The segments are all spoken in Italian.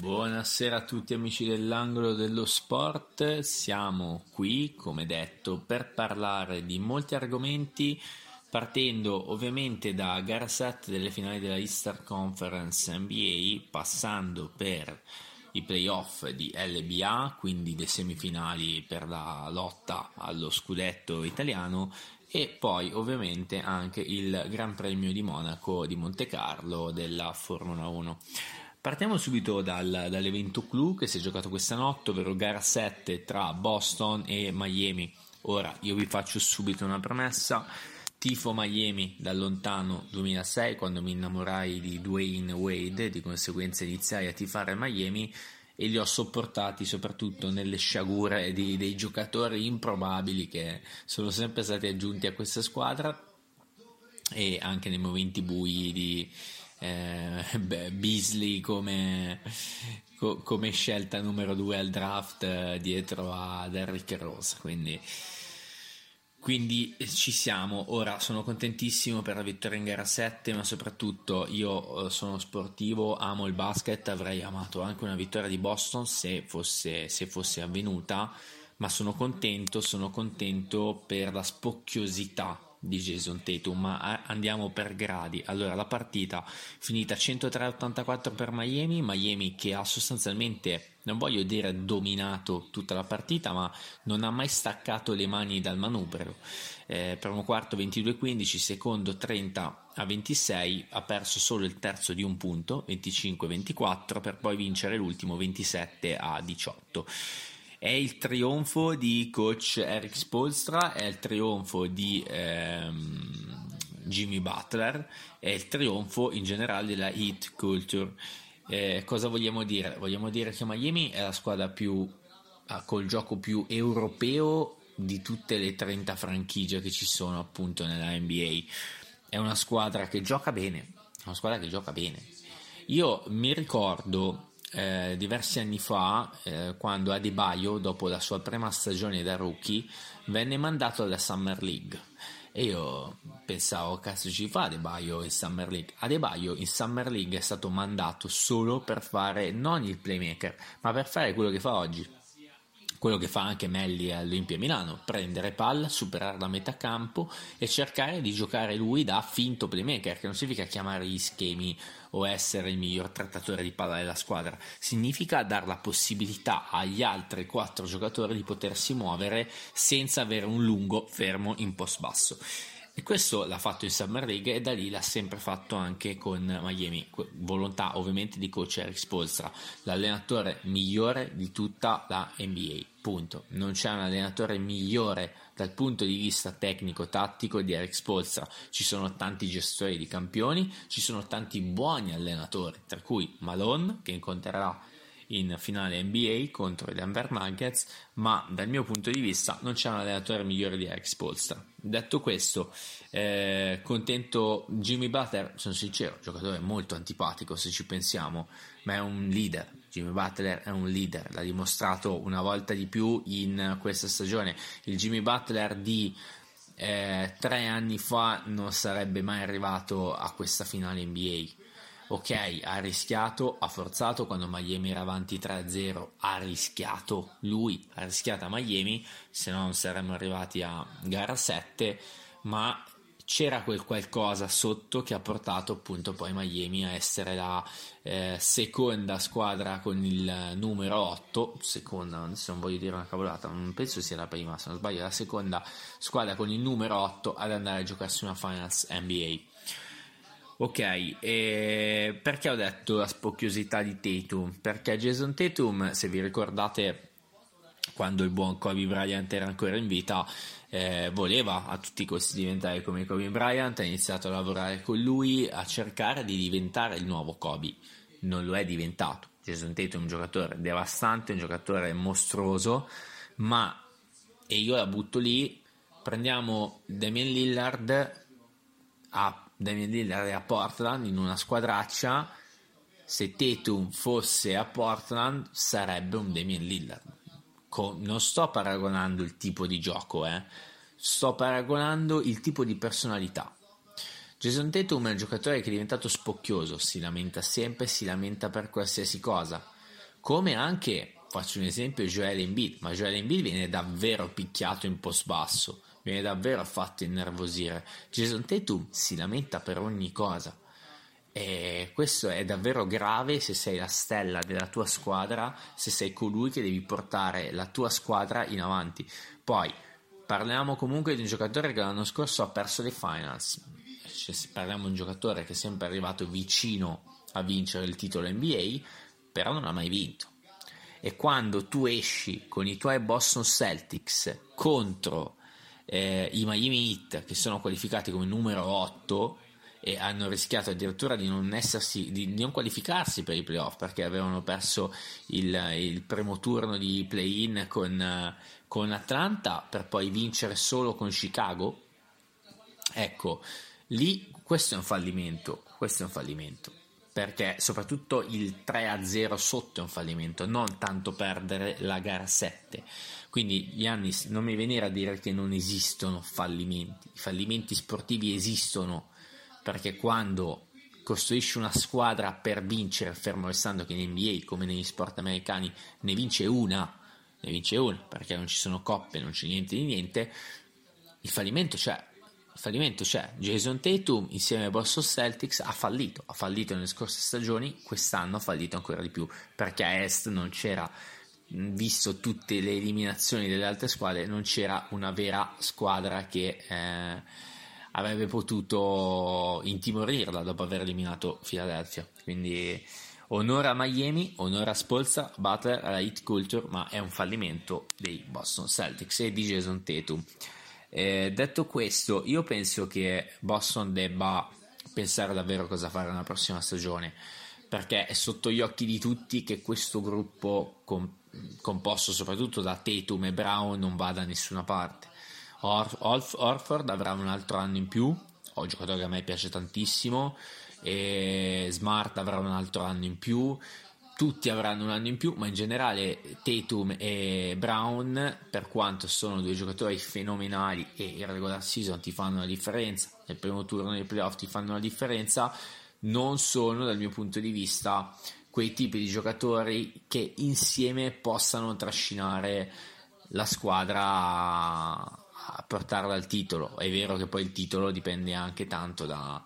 Buonasera a tutti amici dell'angolo dello sport, siamo qui come detto per parlare di molti argomenti partendo ovviamente da gara 7 delle finali della Easter Conference NBA passando per i playoff di LBA, quindi le semifinali per la lotta allo scudetto italiano e poi ovviamente anche il Gran Premio di Monaco di Monte Carlo della Formula 1. Partiamo subito dal, dall'evento clou che si è giocato questa notte, ovvero gara 7 tra Boston e Miami. Ora io vi faccio subito una premessa. Tifo Miami da lontano 2006 quando mi innamorai di Dwayne Wade di conseguenza iniziai a tifare Miami e li ho sopportati soprattutto nelle sciagure di, dei giocatori improbabili che sono sempre stati aggiunti a questa squadra e anche nei momenti bui di eh, Beasley come, co, come, scelta numero due al draft eh, dietro a Derrick Rose quindi quindi ci siamo, ora sono contentissimo per la vittoria in gara 7, ma soprattutto io eh, sono sportivo, amo il basket, avrei amato anche una vittoria di Boston se fosse, se fosse avvenuta, ma sono contento, sono contento per la spocchiosità di Jason Tatum, ma andiamo per gradi. Allora, la partita finita 103-84 per Miami, Miami che ha sostanzialmente, non voglio dire dominato tutta la partita, ma non ha mai staccato le mani dal manubrio. Eh, primo quarto 22-15, secondo 30-26, ha perso solo il terzo di un punto, 25-24, per poi vincere l'ultimo 27-18. È il trionfo di coach Eric Spolstra, è il trionfo di ehm, Jimmy Butler, è il trionfo in generale della hit culture. Eh, cosa vogliamo dire? Vogliamo dire che Miami è la squadra più ah, col gioco più europeo di tutte le 30 franchigie che ci sono appunto nella NBA. È una squadra che gioca bene, è una squadra che gioca bene. Io mi ricordo eh, diversi anni fa, eh, quando Adebayo, dopo la sua prima stagione da rookie, venne mandato alla Summer League. E io pensavo, cazzo ci fa Adebayo in Summer League? Adebayo in Summer League è stato mandato solo per fare non il playmaker, ma per fare quello che fa oggi quello che fa anche Melli all'Olimpia Milano, prendere palla, superare la metà campo e cercare di giocare lui da finto playmaker, che non significa chiamare gli schemi o essere il miglior trattatore di palla della squadra, significa dare la possibilità agli altri quattro giocatori di potersi muovere senza avere un lungo fermo in post basso. E questo l'ha fatto in Summer League e da lì l'ha sempre fatto anche con Miami. Volontà ovviamente di coach Eric Spolstra, l'allenatore migliore di tutta la NBA. Punto. Non c'è un allenatore migliore dal punto di vista tecnico-tattico di Eric Spolstra. Ci sono tanti gestori di campioni, ci sono tanti buoni allenatori, tra cui Malone che incontrerà in finale NBA contro i Denver Nuggets, ma dal mio punto di vista non c'è un allenatore migliore di Eric Spolstra. Detto questo, eh, contento Jimmy Butler, sono sincero, giocatore molto antipatico se ci pensiamo, ma è un leader. Jimmy Butler è un leader, l'ha dimostrato una volta di più in questa stagione. Il Jimmy Butler di eh, tre anni fa non sarebbe mai arrivato a questa finale NBA ok, ha rischiato, ha forzato quando Miami era avanti 3-0, ha rischiato lui, ha rischiato a Miami, se no non saremmo arrivati a gara 7, ma c'era quel qualcosa sotto che ha portato appunto poi Miami a essere la eh, seconda squadra con il numero 8, seconda, se non voglio dire una cavolata, non penso sia la prima, se non sbaglio, la seconda squadra con il numero 8 ad andare a giocarsi una Finals NBA. Ok, e perché ho detto la spocchiosità di Tatum? Perché Jason Tatum, se vi ricordate, quando il buon Kobe Bryant era ancora in vita, eh, voleva a tutti i costi diventare come Kobe Bryant, ha iniziato a lavorare con lui, a cercare di diventare il nuovo Kobe. Non lo è diventato. Jason Tatum è un giocatore devastante, un giocatore mostruoso, ma, e io la butto lì, prendiamo Damien Lillard a Damian Lillard è a Portland in una squadraccia. Se Tatum fosse a Portland sarebbe un Damian Lillard. Con, non sto paragonando il tipo di gioco eh. sto paragonando il tipo di personalità. Jason Tatum è un giocatore che è diventato spocchioso si lamenta sempre si lamenta per qualsiasi cosa. Come anche, faccio un esempio, Joel Embiid, ma Joel Embiid viene davvero picchiato in post basso, viene davvero fatto innervosire. Jason Tatum si lamenta per ogni cosa. E questo è davvero grave se sei la stella della tua squadra, se sei colui che devi portare la tua squadra in avanti. Poi parliamo comunque di un giocatore che l'anno scorso ha perso le finals. Cioè, parliamo di un giocatore che è sempre arrivato vicino a vincere il titolo NBA, però non ha mai vinto. E quando tu esci con i tuoi Boston Celtics contro eh, i Miami Heat, che sono qualificati come numero 8, e hanno rischiato addirittura di non, essersi, di, di non qualificarsi per i playoff perché avevano perso il, il primo turno di play-in con, con Atlanta per poi vincere solo con Chicago. Ecco, lì questo è un fallimento, questo è un fallimento perché soprattutto il 3-0 sotto è un fallimento, non tanto perdere la gara 7. Quindi Giannis non mi venire a dire che non esistono fallimenti, i fallimenti sportivi esistono perché quando costruisci una squadra per vincere, fermo restando che in NBA come negli sport americani ne vince una, ne vince una perché non ci sono coppe, non c'è niente di niente, il fallimento c'è. Fallimento c'è. Jason Tatum insieme ai Boston Celtics ha fallito, ha fallito nelle scorse stagioni, quest'anno ha fallito ancora di più perché a Est non c'era visto tutte le eliminazioni delle altre squadre, non c'era una vera squadra che eh, avrebbe potuto intimorirla dopo aver eliminato Philadelphia. Quindi onore a Miami, onore a Spolza, Butler, alla hit culture, ma è un fallimento dei Boston Celtics e di Jason Tatum. Eh, detto questo, io penso che Boston debba pensare davvero cosa fare nella prossima stagione perché è sotto gli occhi di tutti che questo gruppo com- composto soprattutto da Tatum e Brown non va da nessuna parte. Or- Orf- Orford avrà un altro anno in più, ho un giocatore che a me piace tantissimo, e Smart avrà un altro anno in più, tutti avranno un anno in più, ma in generale Tatum e Brown, per quanto sono due giocatori fenomenali e in regular season ti fanno la differenza, nel primo turno dei playoff ti fanno la differenza, non sono dal mio punto di vista quei tipi di giocatori che insieme possano trascinare la squadra a portarla al titolo. È vero che poi il titolo dipende anche tanto da,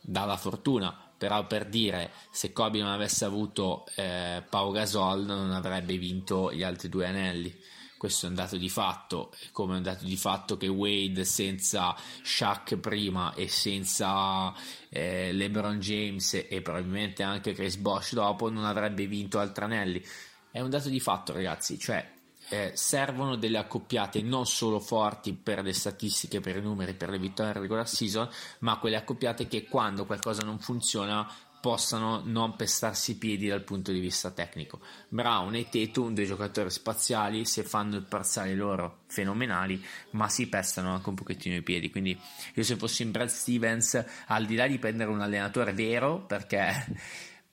dalla fortuna, però per dire se Kobe non avesse avuto eh, Pau Gasol non avrebbe vinto gli altri due anelli. Questo è un dato di fatto, come è un dato di fatto che Wade senza Shaq prima e senza eh, LeBron James e probabilmente anche Chris Bosch dopo non avrebbe vinto altri anelli. È un dato di fatto, ragazzi, cioè eh, servono delle accoppiate non solo forti per le statistiche, per i numeri, per le vittorie in regular season, ma quelle accoppiate che quando qualcosa non funziona possano non pestarsi i piedi dal punto di vista tecnico. Brown e Tatum, due giocatori spaziali, se fanno il parziale loro fenomenali, ma si pestano anche un pochettino i piedi. Quindi io se fossi in Brad Stevens, al di là di prendere un allenatore vero, perché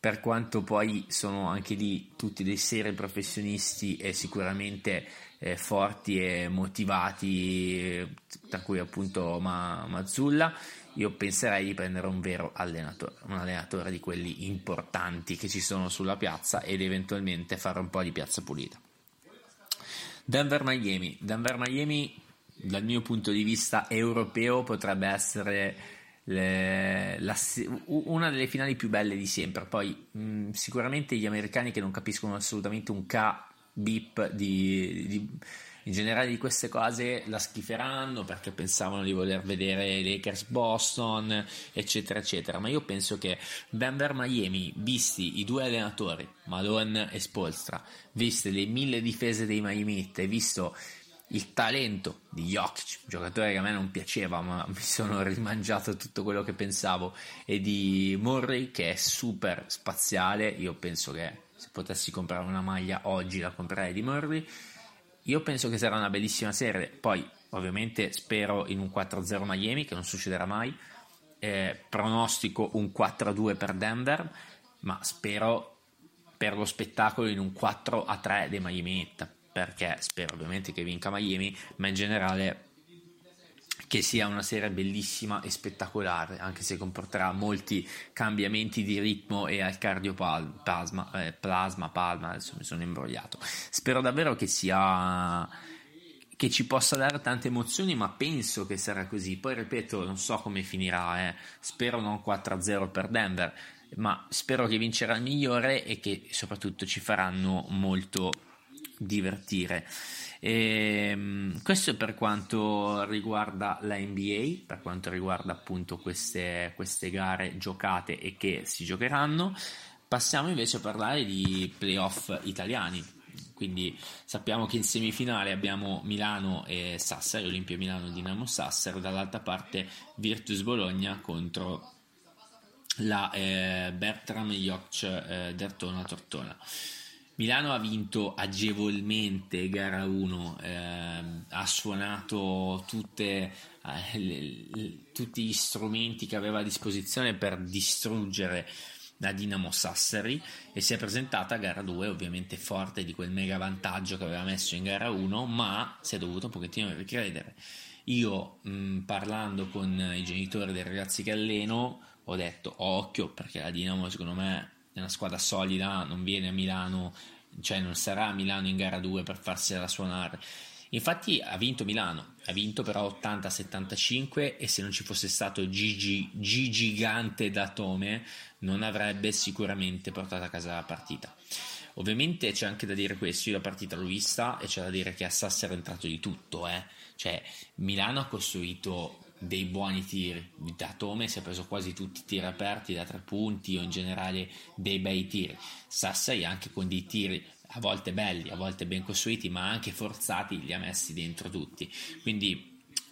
per quanto poi sono anche lì tutti dei seri professionisti e sicuramente eh, forti e motivati, tra cui appunto Ma- Mazzulla, io penserei di prendere un vero allenatore, un allenatore di quelli importanti che ci sono sulla piazza ed eventualmente fare un po' di piazza pulita. Denver Miami, Denver Miami dal mio punto di vista europeo potrebbe essere le, la, una delle finali più belle di sempre. Poi mh, sicuramente gli americani che non capiscono assolutamente un K bip di, di, in generale di queste cose la schiferanno perché pensavano di voler vedere Lakers Boston eccetera eccetera ma io penso che Denver Miami visti i due allenatori Malone e Spolstra viste le mille difese dei Miami e visto il talento di Jokic, giocatore che a me non piaceva, ma mi sono rimangiato tutto quello che pensavo, e di Murray che è super spaziale. Io penso che se potessi comprare una maglia oggi la comprerei di Murray. Io penso che sarà una bellissima serie. Poi, ovviamente, spero in un 4-0 Miami, che non succederà mai. Eh, pronostico un 4-2 per Denver, ma spero per lo spettacolo in un 4-3 dei Miami Heat perché spero ovviamente che vinca Miami, ma in generale che sia una serie bellissima e spettacolare, anche se comporterà molti cambiamenti di ritmo e al cardioplasma, eh, plasma, palma, adesso mi sono imbrogliato. Spero davvero che sia che ci possa dare tante emozioni, ma penso che sarà così. Poi ripeto, non so come finirà, eh. spero non 4-0 per Denver, ma spero che vincerà il migliore e che soprattutto ci faranno molto divertire. E, ehm, questo per quanto riguarda la NBA, per quanto riguarda appunto queste, queste gare giocate e che si giocheranno. Passiamo invece a parlare di playoff italiani. Quindi sappiamo che in semifinale abbiamo Milano e Sassari, Olimpia Milano e Dinamo Sassari, dall'altra parte Virtus Bologna contro la eh, Bertram Jokc eh, Dertona Tortona. Milano ha vinto agevolmente gara 1, eh, ha suonato tutte, eh, le, le, tutti gli strumenti che aveva a disposizione per distruggere la Dinamo Sassari e si è presentata a gara 2 ovviamente forte di quel mega vantaggio che aveva messo in gara 1 ma si è dovuto un pochettino ricredere. Io mh, parlando con i genitori dei ragazzi che alleno ho detto occhio perché la Dinamo secondo me è una squadra solida, non viene a Milano, cioè non sarà a Milano in gara 2 per farsela suonare. Infatti ha vinto Milano, ha vinto però 80-75 e se non ci fosse stato Gigi, Gigante da Tome non avrebbe sicuramente portato a casa la partita. Ovviamente c'è anche da dire questo, io la partita l'ho vista e c'è da dire che a Sassari è entrato di tutto, eh. cioè Milano ha costruito dei buoni tiri. Da Tome si è preso quasi tutti i tiri aperti da tre punti o in generale dei bei tiri. Sassai anche con dei tiri a volte belli, a volte ben costruiti, ma anche forzati, li ha messi dentro tutti. Quindi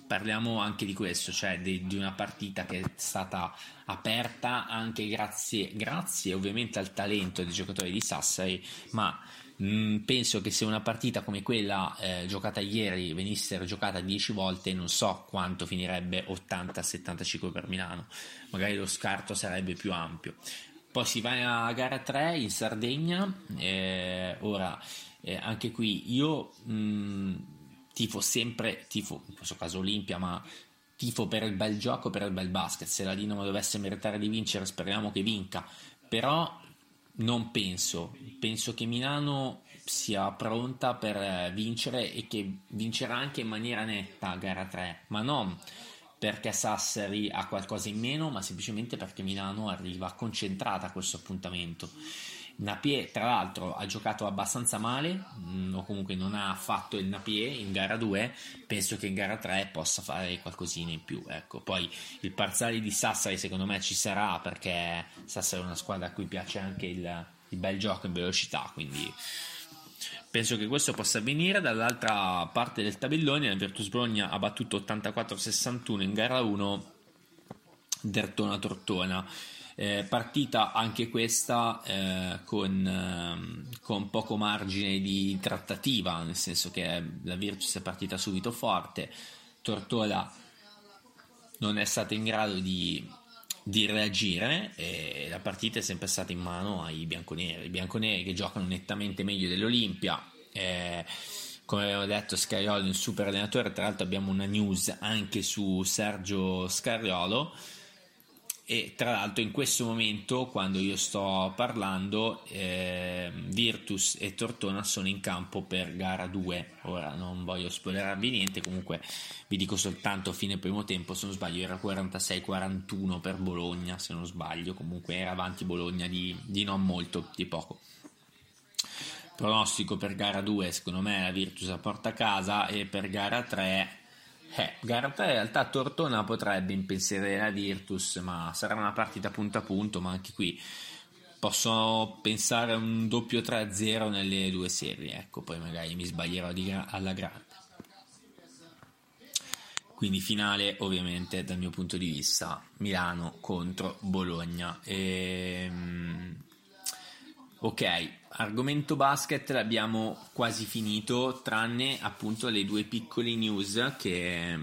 parliamo anche di questo, cioè di, di una partita che è stata aperta anche grazie, grazie ovviamente al talento dei giocatori di Sassari, ma Mm, penso che se una partita come quella eh, giocata ieri venisse giocata 10 volte, non so quanto finirebbe 80-75 per Milano, magari lo scarto sarebbe più ampio. Poi si va a gara 3 in Sardegna, eh, ora eh, anche qui io mh, mm, tifo sempre, tifo in questo caso Olimpia, ma tifo per il bel gioco, per il bel basket. Se la Dinamo dovesse meritare di vincere, speriamo che vinca. Però non penso, penso che Milano sia pronta per eh, vincere e che vincerà anche in maniera netta gara 3, ma non perché Sassari ha qualcosa in meno, ma semplicemente perché Milano arriva concentrata a questo appuntamento. Napier, tra l'altro, ha giocato abbastanza male, mm, o comunque non ha fatto il Napier in gara 2. Penso che in gara 3 possa fare qualcosina in più. Ecco. Poi il parziale di Sassari, secondo me, ci sarà perché Sassari è una squadra a cui piace anche il, il bel gioco in velocità. Quindi penso che questo possa avvenire. Dall'altra parte del tabellone, la Virtus Bologna ha battuto 84-61 in gara 1 Dertona Tortona. Eh, partita anche questa eh, con, eh, con, poco margine di trattativa, nel senso che la Virtus è partita subito forte, Tortola non è stata in grado di, di reagire e la partita è sempre stata in mano ai bianconeri, i bianconeri che giocano nettamente meglio dell'Olimpia. Eh, come avevo detto Scariolo è un super allenatore. Tra l'altro abbiamo una news anche su Sergio Scariolo e tra l'altro in questo momento quando io sto parlando eh, Virtus e Tortona sono in campo per gara 2 ora non voglio spoilerarvi niente comunque vi dico soltanto fine primo tempo se non sbaglio era 46-41 per Bologna se non sbaglio. Comunque era avanti Bologna di, di non molto di poco. Pronostico per gara 2 secondo me la Virtus la porta a casa e per gara 3 eh, gara 3 in realtà Tortona potrebbe impensierire la Virtus, ma sarà una partita punto a punto, ma anche qui posso pensare a un doppio 3-0 nelle due serie, ecco, poi magari mi sbaglierò gra- alla grande. Quindi finale ovviamente dal mio punto di vista Milano contro Bologna. E, ehm, ok, argomento basket l'abbiamo quasi finito, tranne appunto le due piccole news che,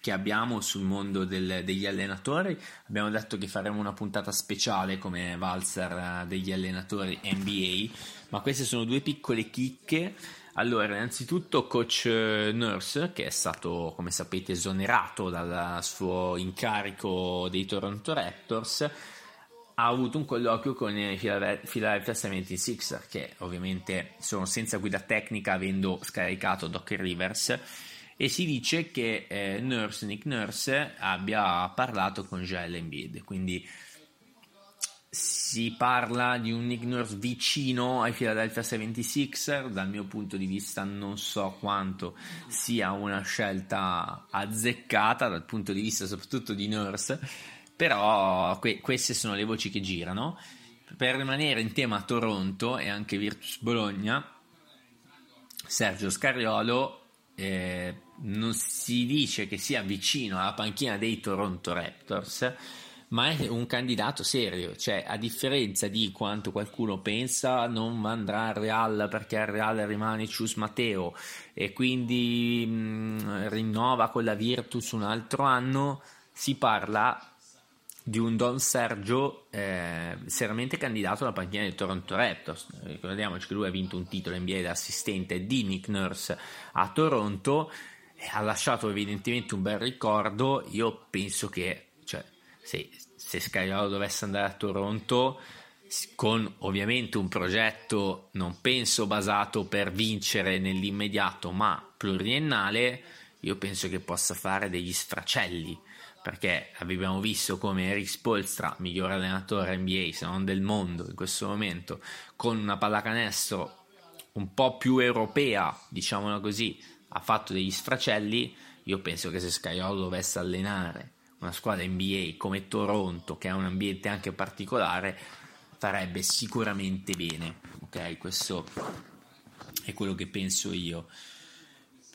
che abbiamo sul mondo del, degli allenatori. Abbiamo detto che faremo una puntata speciale come valzer degli allenatori NBA, ma queste sono due piccole chicche Allora, innanzitutto coach eh, Nurse, che è stato, come sapete, esonerato dal suo incarico dei Toronto Raptors, ha avuto un colloquio con i Philadelphia 76 che ovviamente sono senza guida tecnica avendo scaricato Doc Rivers e si dice che eh, Nurse, Nick Nurse abbia parlato con Joel Embiid, quindi si parla di un Nick Nurse vicino ai Philadelphia 76er, dal mio punto di vista non so quanto sia una scelta azzeccata dal punto di vista soprattutto di Nurse, però que- queste sono le voci che girano. Per rimanere in tema Toronto e anche Virtus Bologna, Sergio Scariolo eh, non si dice che sia vicino alla panchina dei Toronto Raptors, ma è un candidato serio, cioè a differenza di quanto qualcuno pensa non andrà al Real perché al Real rimane Cius Matteo e quindi mh, mm, rinnova con la Virtus un altro anno, si parla di un Don Sergio eh, seriamente candidato alla panchina del Toronto Raptors. Ricordiamoci che lui ha vinto un titolo NBA da assistente di Nick Nurse a Toronto ha lasciato evidentemente un bel ricordo. Io penso che cioè, se, se Scagliolo dovesse andare a Toronto con ovviamente un progetto non penso basato per vincere nell'immediato ma pluriennale io penso che possa fare degli stracelli perché abbiamo visto come Eric Spolstra miglior allenatore NBA se non del mondo in questo momento con una pallacanestro un po' più europea diciamola così ha fatto degli stracelli io penso che se Scagliolo dovesse allenare una squadra NBA come Toronto, che ha un ambiente anche particolare, farebbe sicuramente bene. Ok, questo è quello che penso io.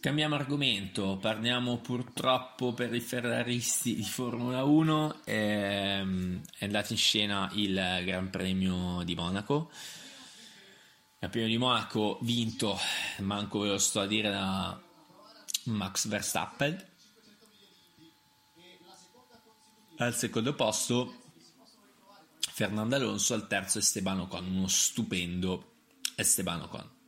Cambiamo argomento, parliamo purtroppo per i ferraristi di Formula 1, ehm, è andato in scena il Gran Premio di Monaco. Il Gran Premio di Monaco vinto, manco ve lo sto a dire, da Max Verstappen al secondo posto Fernando Alonso, al terzo Esteban Ocon, uno stupendo Esteban Ocon.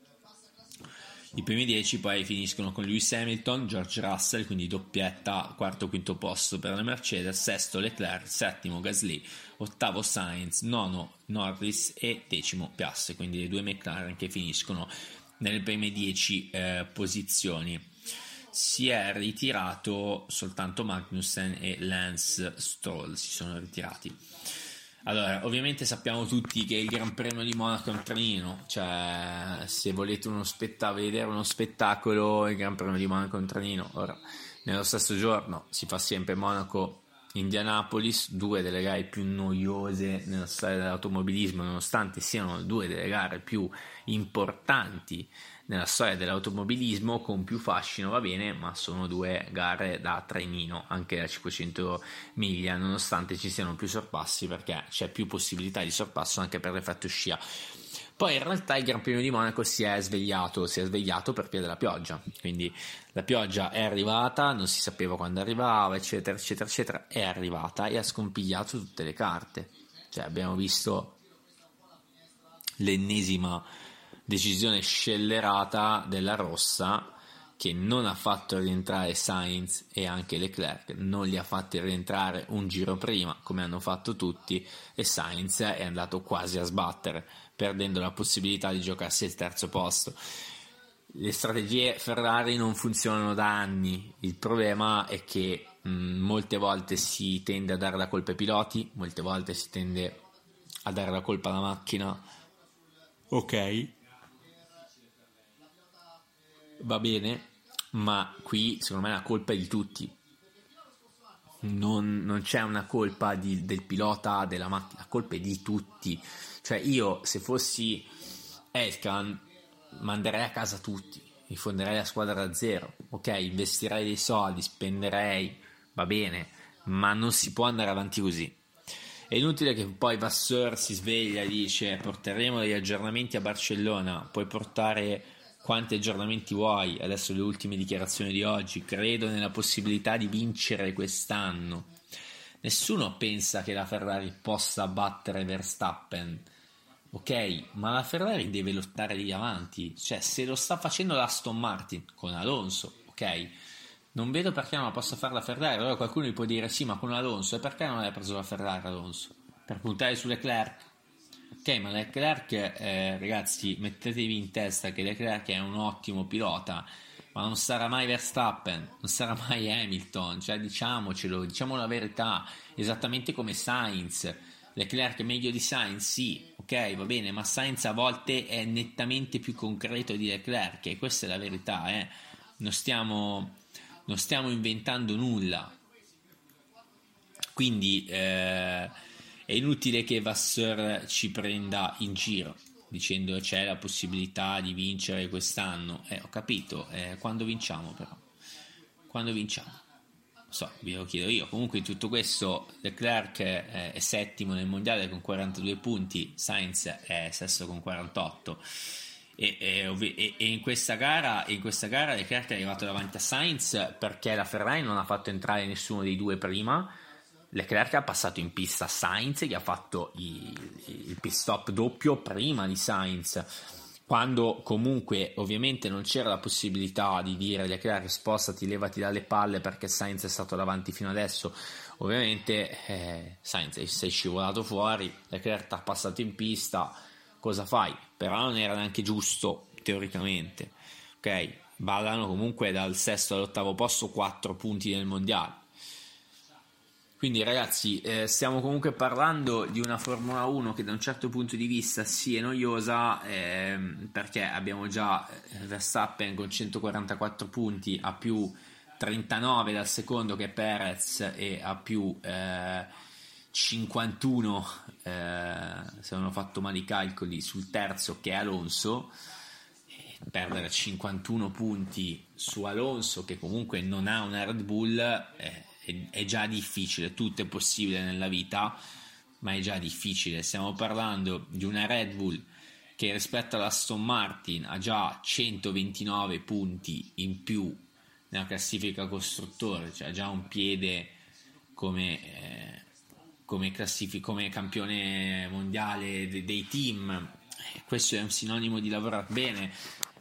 I primi dieci poi finiscono con Lewis Hamilton, George Russell, quindi doppietta, quarto quinto posto per la Mercedes, sesto Leclerc, settimo Gasly, ottavo Sainz, nono Norris e decimo Piastri, quindi le due McLaren che finiscono nelle prime dieci eh, posizioni si è ritirato soltanto Magnussen e Lance Stroll si sono ritirati. Allora, ovviamente sappiamo tutti che il Gran Premio di Monaco è un trenino, cioè se volete uno spetta- vedere uno spettacolo, il Gran Premio di Monaco è un trenino. Ora, nello stesso giorno si fa sempre Monaco Indianapolis, due delle gare più noiose nella storia dell'automobilismo, nonostante siano due delle gare più importanti nella storia dell'automobilismo con più fascino va bene ma sono due gare da trenino anche da 500 miglia nonostante ci siano più sorpassi perché c'è più possibilità di sorpasso anche per l'effetto scia poi in realtà il Gran Premio di Monaco si è svegliato, si è svegliato per via della pioggia, quindi la pioggia è arrivata, non si sapeva quando arrivava, eccetera, eccetera, eccetera, è arrivata e ha scompigliato tutte le carte. Cioè abbiamo visto l'ennesima decisione scellerata della rossa che non ha fatto rientrare Sainz e anche Leclerc, non li ha fatti rientrare un giro prima come hanno fatto tutti e Sainz è andato quasi a sbattere perdendo la possibilità di giocarsi il terzo posto. Le strategie Ferrari non funzionano da anni, il problema è che mh, molte volte si tende a dare la colpa ai piloti, molte volte si tende a dare la colpa alla macchina. Ok, va bene, ma qui secondo me la colpa è di tutti. Non, non c'è una colpa di, del pilota, della macchina, la colpa è di tutti. Cioè io se fossi Elkan manderei a casa tutti, rifonderei la squadra da zero, ok, investirei dei soldi, spenderei, va bene, ma non si può andare avanti così. È inutile che poi Vasseur si sveglia e dice porteremo degli aggiornamenti a Barcellona, puoi portare quanti aggiornamenti vuoi, adesso le ultime dichiarazioni di oggi, credo nella possibilità di vincere quest'anno. Nessuno pensa che la Ferrari possa battere Verstappen, ok, ma la Ferrari deve lottare lì avanti, cioè se lo sta facendo l'Aston Martin con Alonso, ok, non vedo perché non la possa fare la Ferrari. Allora qualcuno gli può dire sì, ma con Alonso, e perché non hai preso la Ferrari Alonso? Per puntare su Leclerc? Ok, ma Leclerc, eh, ragazzi, mettetevi in testa che Leclerc è un ottimo pilota, ma non sarà mai Verstappen, non sarà mai Hamilton, cioè diciamocelo, diciamo la verità, esattamente come Sainz. Leclerc è meglio di Sainz, sì, ok, va bene, ma Sainz a volte è nettamente più concreto di Leclerc e questa è la verità, eh. Non stiamo non stiamo inventando nulla. Quindi eh, è inutile che Vasseur ci prenda in giro dicendo c'è la possibilità di vincere quest'anno. Eh, ho capito, eh, quando vinciamo però? Quando vinciamo? So, ve lo chiedo io. Comunque in tutto questo Leclerc è, è settimo nel mondiale con 42 punti, Sainz è sesto con 48 e, e, e, in questa gara, in questa gara Leclerc è arrivato davanti a Sainz perché la Ferrari non ha fatto entrare nessuno dei due prima. Leclerc ha passato in pista Sainz gli ha fatto il, il pit stop doppio prima di Sainz quando comunque ovviamente non c'era la possibilità di dire Leclerc spostati, levati dalle palle perché Sainz è stato davanti fino adesso ovviamente eh, Sainz sei scivolato fuori Leclerc ha passato in pista cosa fai? Però non era neanche giusto teoricamente. Ok, ballano comunque dal sesto all'ottavo posto 4 punti nel mondiale. Quindi ragazzi, eh, stiamo comunque parlando di una Formula 1 che da un certo punto di vista sì è noiosa eh, perché abbiamo già eh, Verstappen con 144 punti a più 39 dal secondo che è Perez e a più eh, 51 eh, se non ho fatto male i calcoli sul terzo che è Alonso. Perdere 51 punti su Alonso che comunque non ha una Red Bull eh, è, è, già difficile tutto è possibile nella vita ma è già difficile stiamo parlando di una Red Bull che rispetto alla Aston Martin ha già 129 punti in più nella classifica costruttore cioè ha già un piede come eh, come, classific- come campione mondiale de- dei team. Questo è un sinonimo di lavorare bene.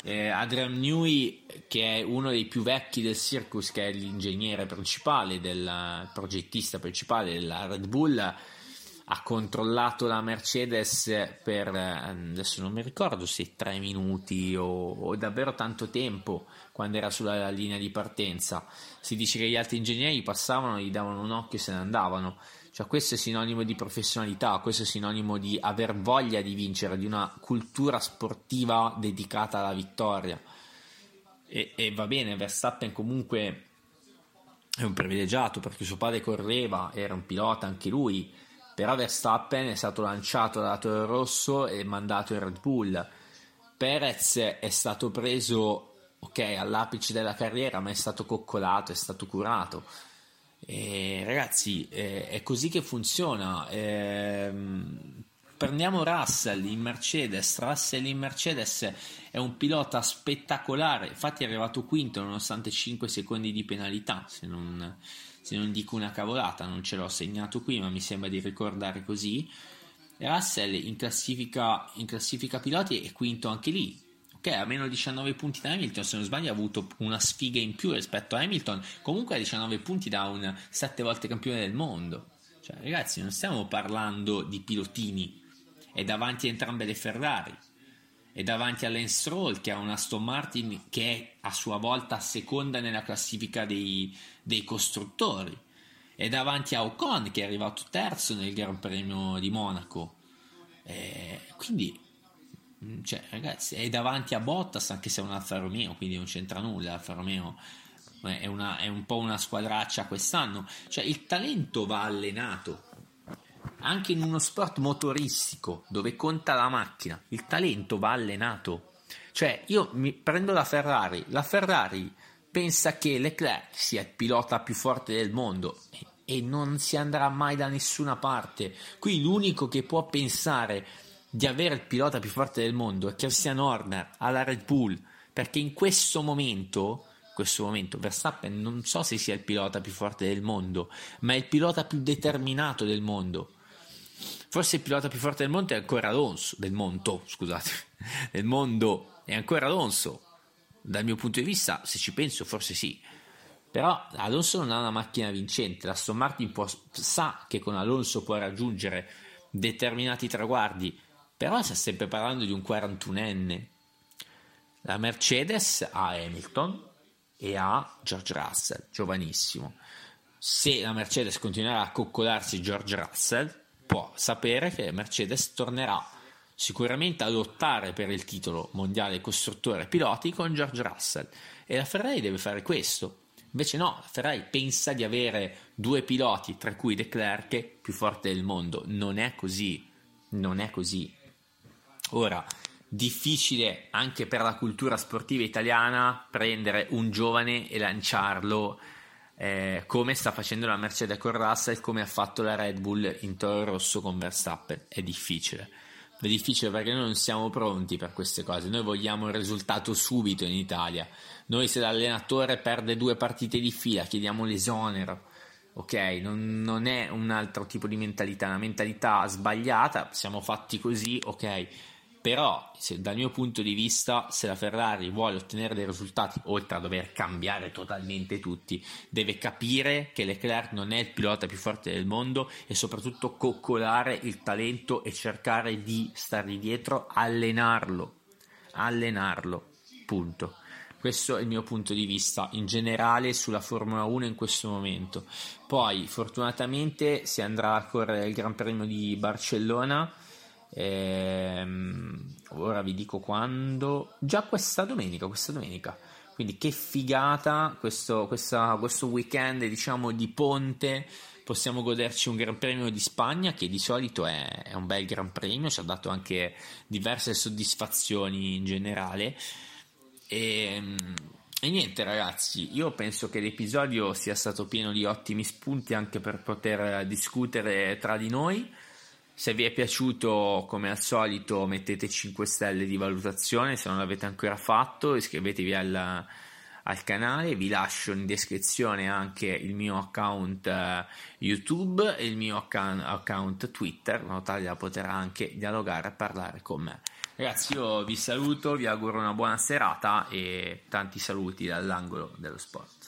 Eh, Adrian Newey, che è uno dei più vecchi del Circus, che è l'ingegnere principale, del progettista principale della Red Bull, ha controllato la Mercedes per adesso non mi ricordo se tre minuti o, o, davvero tanto tempo quando era sulla linea di partenza. Si dice che gli altri ingegneri passavano, gli davano un occhio e se ne andavano. Cioè, questo è sinonimo di professionalità, questo è sinonimo di aver voglia di vincere, di una cultura sportiva dedicata alla vittoria. E, e va bene, Verstappen comunque è un privilegiato perché suo padre correva, era un pilota anche lui, però Verstappen è stato lanciato dalla Toro Rosso e mandato in Red Bull. Perez è stato preso, ok, all'apice della carriera, ma è stato coccolato, è stato curato e, ragazzi, eh, è così che funziona. Eh, prendiamo Russell in Mercedes. Russell in Mercedes è un pilota spettacolare. Infatti, è arrivato quinto nonostante 5 secondi di penalità. Se non, se non dico una cavolata, non ce l'ho segnato qui, ma mi sembra di ricordare così. Russell in classifica, in classifica piloti è quinto anche lì che ha meno 19 punti da Hamilton, se non sbaglio ha avuto una sfiga in più rispetto a Hamilton, comunque ha 19 punti da un 7 volte campione del mondo. Cioè, ragazzi, non stiamo parlando di pilotini, è davanti a entrambe le Ferrari, è davanti a Lance Stroll che ha una Aston Martin che è a sua volta seconda nella classifica dei, dei costruttori, è davanti a Ocon che è arrivato terzo nel Gran Premio di Monaco. Eh, quindi cioè, ragazzi, è davanti a Bottas anche se è un Alfa Romeo, quindi non c'entra nulla. Alfa Romeo è, una, è un po' una squadraccia quest'anno. Cioè, il talento va allenato. Anche in uno sport motoristico dove conta la macchina, il talento va allenato. Cioè, io mi prendo la Ferrari, la Ferrari pensa che Leclerc sia il pilota più forte del mondo e non si andrà mai da nessuna parte. Qui l'unico che può pensare di avere il pilota più forte del mondo è Christian Horner alla Red Bull, perché in questo momento, questo momento Verstappen non so se sia il pilota più forte del mondo, ma è il pilota più determinato del mondo. Forse il pilota più forte del mondo è ancora Alonso, del mondo, scusate, del mondo è ancora Alonso. Dal mio punto di vista, se ci penso, forse sì. Però Alonso non ha una macchina vincente. La Aston Martin può, sa che con Alonso può raggiungere determinati traguardi, però sta sempre parlando di un 41enne. La Mercedes ha Hamilton e ha George Russell, giovanissimo. Se la Mercedes continuerà a coccolarsi George Russell, può sapere che Mercedes tornerà sicuramente a lottare per il titolo mondiale costruttore piloti con George Russell e la Ferrari deve fare questo. Invece no, la Ferrari pensa di avere due piloti, tra cui Leclerc, più forte del mondo. Non è così, non è così. Ora, difficile anche per la cultura sportiva italiana prendere un giovane e lanciarlo eh, come sta facendo la Mercedes con Russell, come ha fatto la Red Bull in Toro Rosso con Verstappen. È difficile. È difficile perché noi non siamo pronti per queste cose. Noi vogliamo il risultato subito in Italia. Noi, se l'allenatore perde due partite di fila, chiediamo l'esonero. Ok, non, non è un altro tipo di mentalità, una mentalità sbagliata. Siamo fatti così, ok però se, dal mio punto di vista se la Ferrari vuole ottenere dei risultati oltre a dover cambiare totalmente tutti deve capire che Leclerc non è il pilota più forte del mondo e soprattutto coccolare il talento e cercare di stargli dietro allenarlo. Allenarlo. Punto. Questo è il mio punto di vista in generale sulla Formula 1 in questo momento. Poi fortunatamente si andrà a correre il Gran Premio di Barcellona Ehm, ora vi dico quando. Già questa domenica, questa domenica. Quindi che figata questo, questa, questo weekend diciamo di ponte. Possiamo goderci un Gran Premio di Spagna che di solito è, è un bel Gran Premio, ci ha dato anche diverse soddisfazioni in generale. E, ehm, e niente ragazzi, io penso che l'episodio sia stato pieno di ottimi spunti anche per poter discutere tra di noi. Se vi è piaciuto, come al solito, mettete 5 stelle di valutazione. Se non l'avete ancora fatto, iscrivetevi al, al canale. Vi lascio in descrizione anche il mio account uh, YouTube e il mio account, account Twitter, in modo tale da poter anche dialogare e parlare con me. Ragazzi, io vi saluto, vi auguro una buona serata e tanti saluti dall'angolo dello sport.